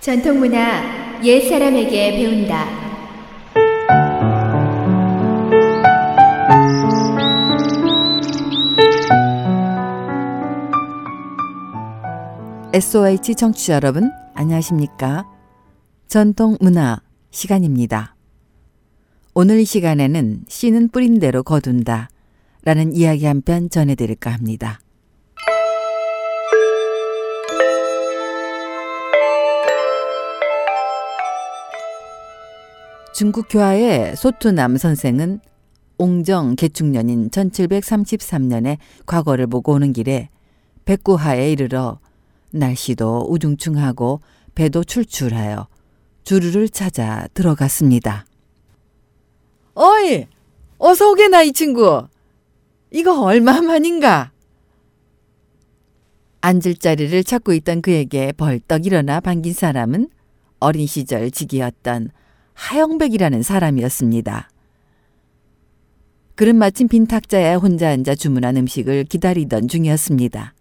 전통문화 옛 사람에게 배운다. SOH 청취자 여러분, 안녕하십니까? 전통문화 시간입니다. 오늘 이 시간에는 씨는 뿌린 대로 거둔다 라는 이야기 한 편 전해드릴까 합니다. 중국 교화의 소투남 선생은 옹정 개축년인 1733년에 과거를 보고 오는 길에 백구하에 이르러 날씨도 우중충하고 배도 출출하여 주루를 찾아 들어갔습니다. 어이! 어서 오게나 이 친구! 이거 얼마만인가? 앉을 자리를 찾고 있던 그에게 벌떡 일어나 반긴 사람은 어린 시절 직이었던 하영백이라는 사람이었습니다. 그는 마침 빈 탁자에 혼자 앉아 주문한 음식을 기다리던 중이었습니다.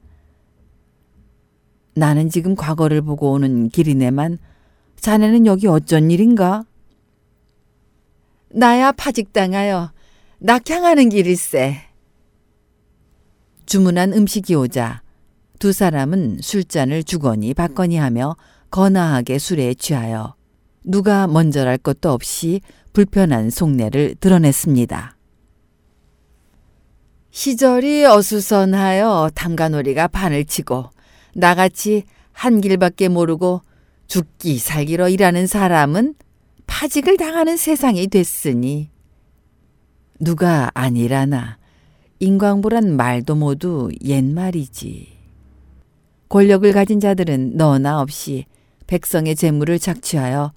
나는 지금 과거를 보고 오는 길이네만 자네는 여기 어쩐 일인가? 나야 파직당하여 낙향하는 길일세. 주문한 음식이 오자 두 사람은 술잔을 주거니 받거니 하며 거나하게 술에 취하여 누가 먼저랄 것도 없이 불편한 속내를 드러냈습니다. 시절이 어수선하여 담가놀이가 판을 치고 나같이 한 길밖에 모르고 죽기 살기로 일하는 사람은 파직을 당하는 세상이 됐으니 누가 아니라나 인광부란 말도 모두 옛말이지. 권력을 가진 자들은 너나 없이 백성의 재물을 착취하여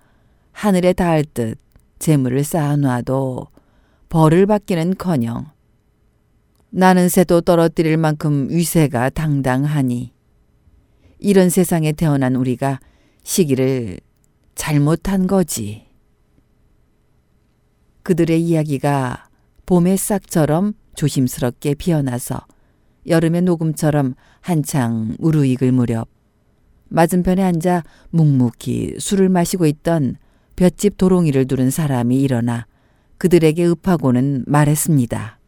하늘에 닿을 듯 재물을 쌓아놔도 벌을 받기는커녕 나는 새도 떨어뜨릴 만큼 위세가 당당하니 이런 세상에 태어난 우리가 시기를 잘못한 거지. 그들의 이야기가 봄의 싹처럼 조심스럽게 피어나서 여름의 녹음처럼 한창 무르익을 무렵 맞은편에 앉아 묵묵히 술을 마시고 있던 볏집 도롱이를 두른 사람이 일어나 그들에게 읍하고는 말했습니다.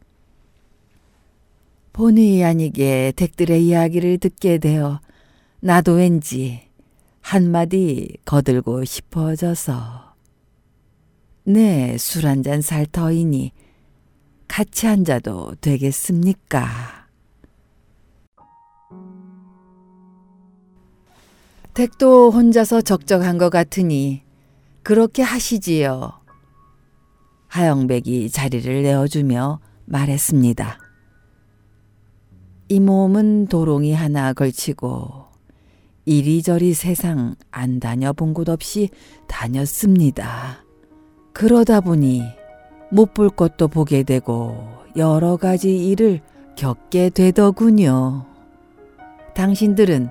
본의 아니게 댁들의 이야기를 듣게 되어 나도 왠지 한마디 거들고 싶어져서 네, 술 한 잔 살 터이니 같이 앉아도 되겠습니까? 댁도 혼자서 적적한 것 같으니 그렇게 하시지요. 하영백이 자리를 내어주며 말했습니다. 이 몸은 도롱이 하나 걸치고 이리저리 세상 안 다녀본 곳 없이 다녔습니다. 그러다 보니 못 볼 것도 보게 되고 여러 가지 일을 겪게 되더군요. 당신들은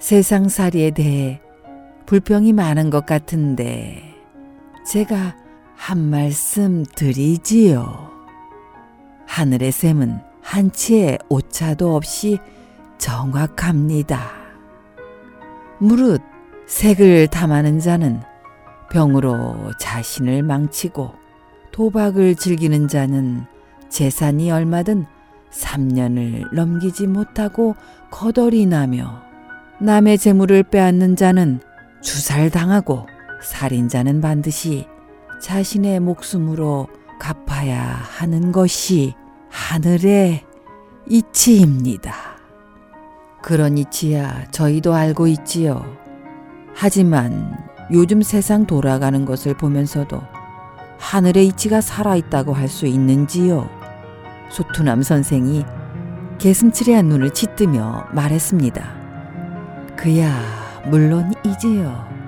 세상살이에 대해 불평이 많은 것 같은데 제가 한 말씀 드리지요. 하늘의 샘은 한치의 오차도 없이 정확합니다. 무릇 색을 탐하는 자는 병으로 자신을 망치고 도박을 즐기는 자는 재산이 얼마든 3년을 넘기지 못하고 거덜이 나며 남의 재물을 빼앗는 자는 주살당하고 살인자는 반드시 자신의 목숨으로 갚아야 하는 것이 하늘의 이치입니다. 그런 이치야 저희도 알고 있지요. 하지만 요즘 세상 돌아가는 것을 보면서도 하늘의 이치가 살아있다고 할 수 있는지요? 소투남 선생이 개슴츠레한 눈을 치뜨며 말했습니다. 그야 물론이지요.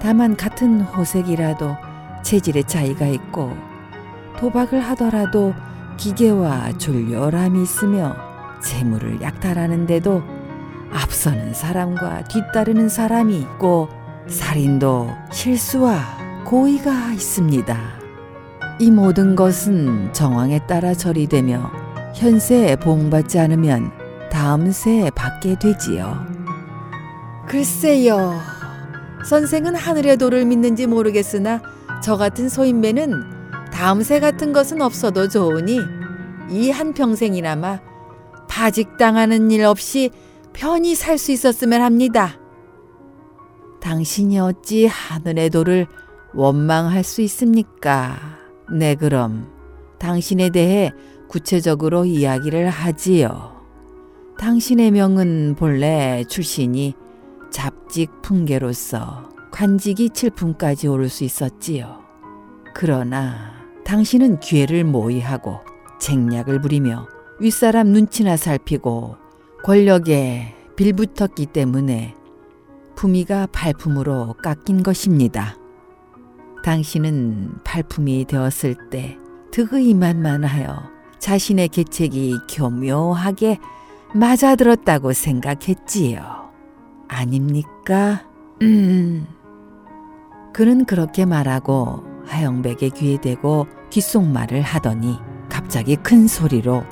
다만 같은 호색이라도 체질의 차이가 있고 도박을 하더라도 기계와 졸렬함이 있으며 재물을 약탈하는데도 앞서는 사람과 뒤따르는 사람이 있고 살인도 실수와 고의가 있습니다. 이 모든 것은 정황에 따라 처리되며 현세에 보응받지 않으면 다음 세에 받게 되지요. 글쎄요. 선생은 하늘의 도를 믿는지 모르겠으나 저 같은 소인배는 다음 새 같은 것은 없어도 좋으니 이 한평생이나마 파직당하는 일 없이 편히 살 수 있었으면 합니다. 당신이 어찌 하늘의 도를 원망할 수 있습니까? 네, 그럼 당신에 대해 구체적으로 이야기를 하지요. 당신의 명은 본래 출신이 잡직 풍계로서 관직이 칠품까지 오를 수 있었지요. 그러나 당신은 기회를 모의하고 쟁략을 부리며 윗사람 눈치나 살피고 권력에 빌붙었기 때문에 품위가 발품으로 깎인 것입니다. 당신은 발품이 되었을 때 득의 만만하여 자신의 계책이 교묘하게 맞아들었다고 생각했지요. 아닙니까? 음. 그는 그렇게 말하고 하영백의 귀에 대고 귓속말을 하더니 갑자기 큰 소리로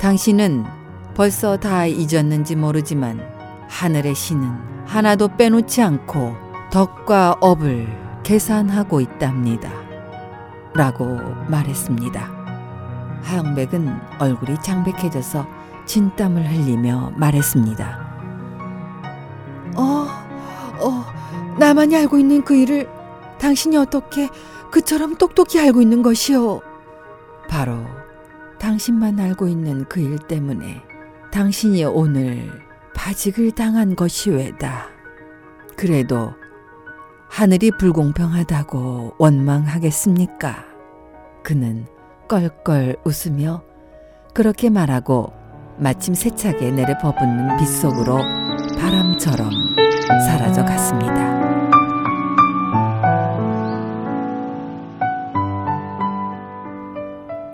당신은 벌써 다 잊었는지 모르지만 하늘의 신은 하나도 빼놓지 않고 덕과 업을 계산하고 있답니다. 라고 말했습니다. 하영백은 얼굴이 창백해져서 진땀을 흘리며 말했습니다. 나만이 알고 있는 그 일을 당신이 어떻게 그처럼 똑똑히 알고 있는 것이오? 바로 당신만 알고 있는 그 일 때문에 당신이 오늘 파직을 당한 것이 왜다. 그래도 하늘이 불공평하다고 원망하겠습니까? 그는 껄껄 웃으며 그렇게 말하고 마침 세차게 내려 버붙는 빗속으로 바람처럼 사라져 갔습니다.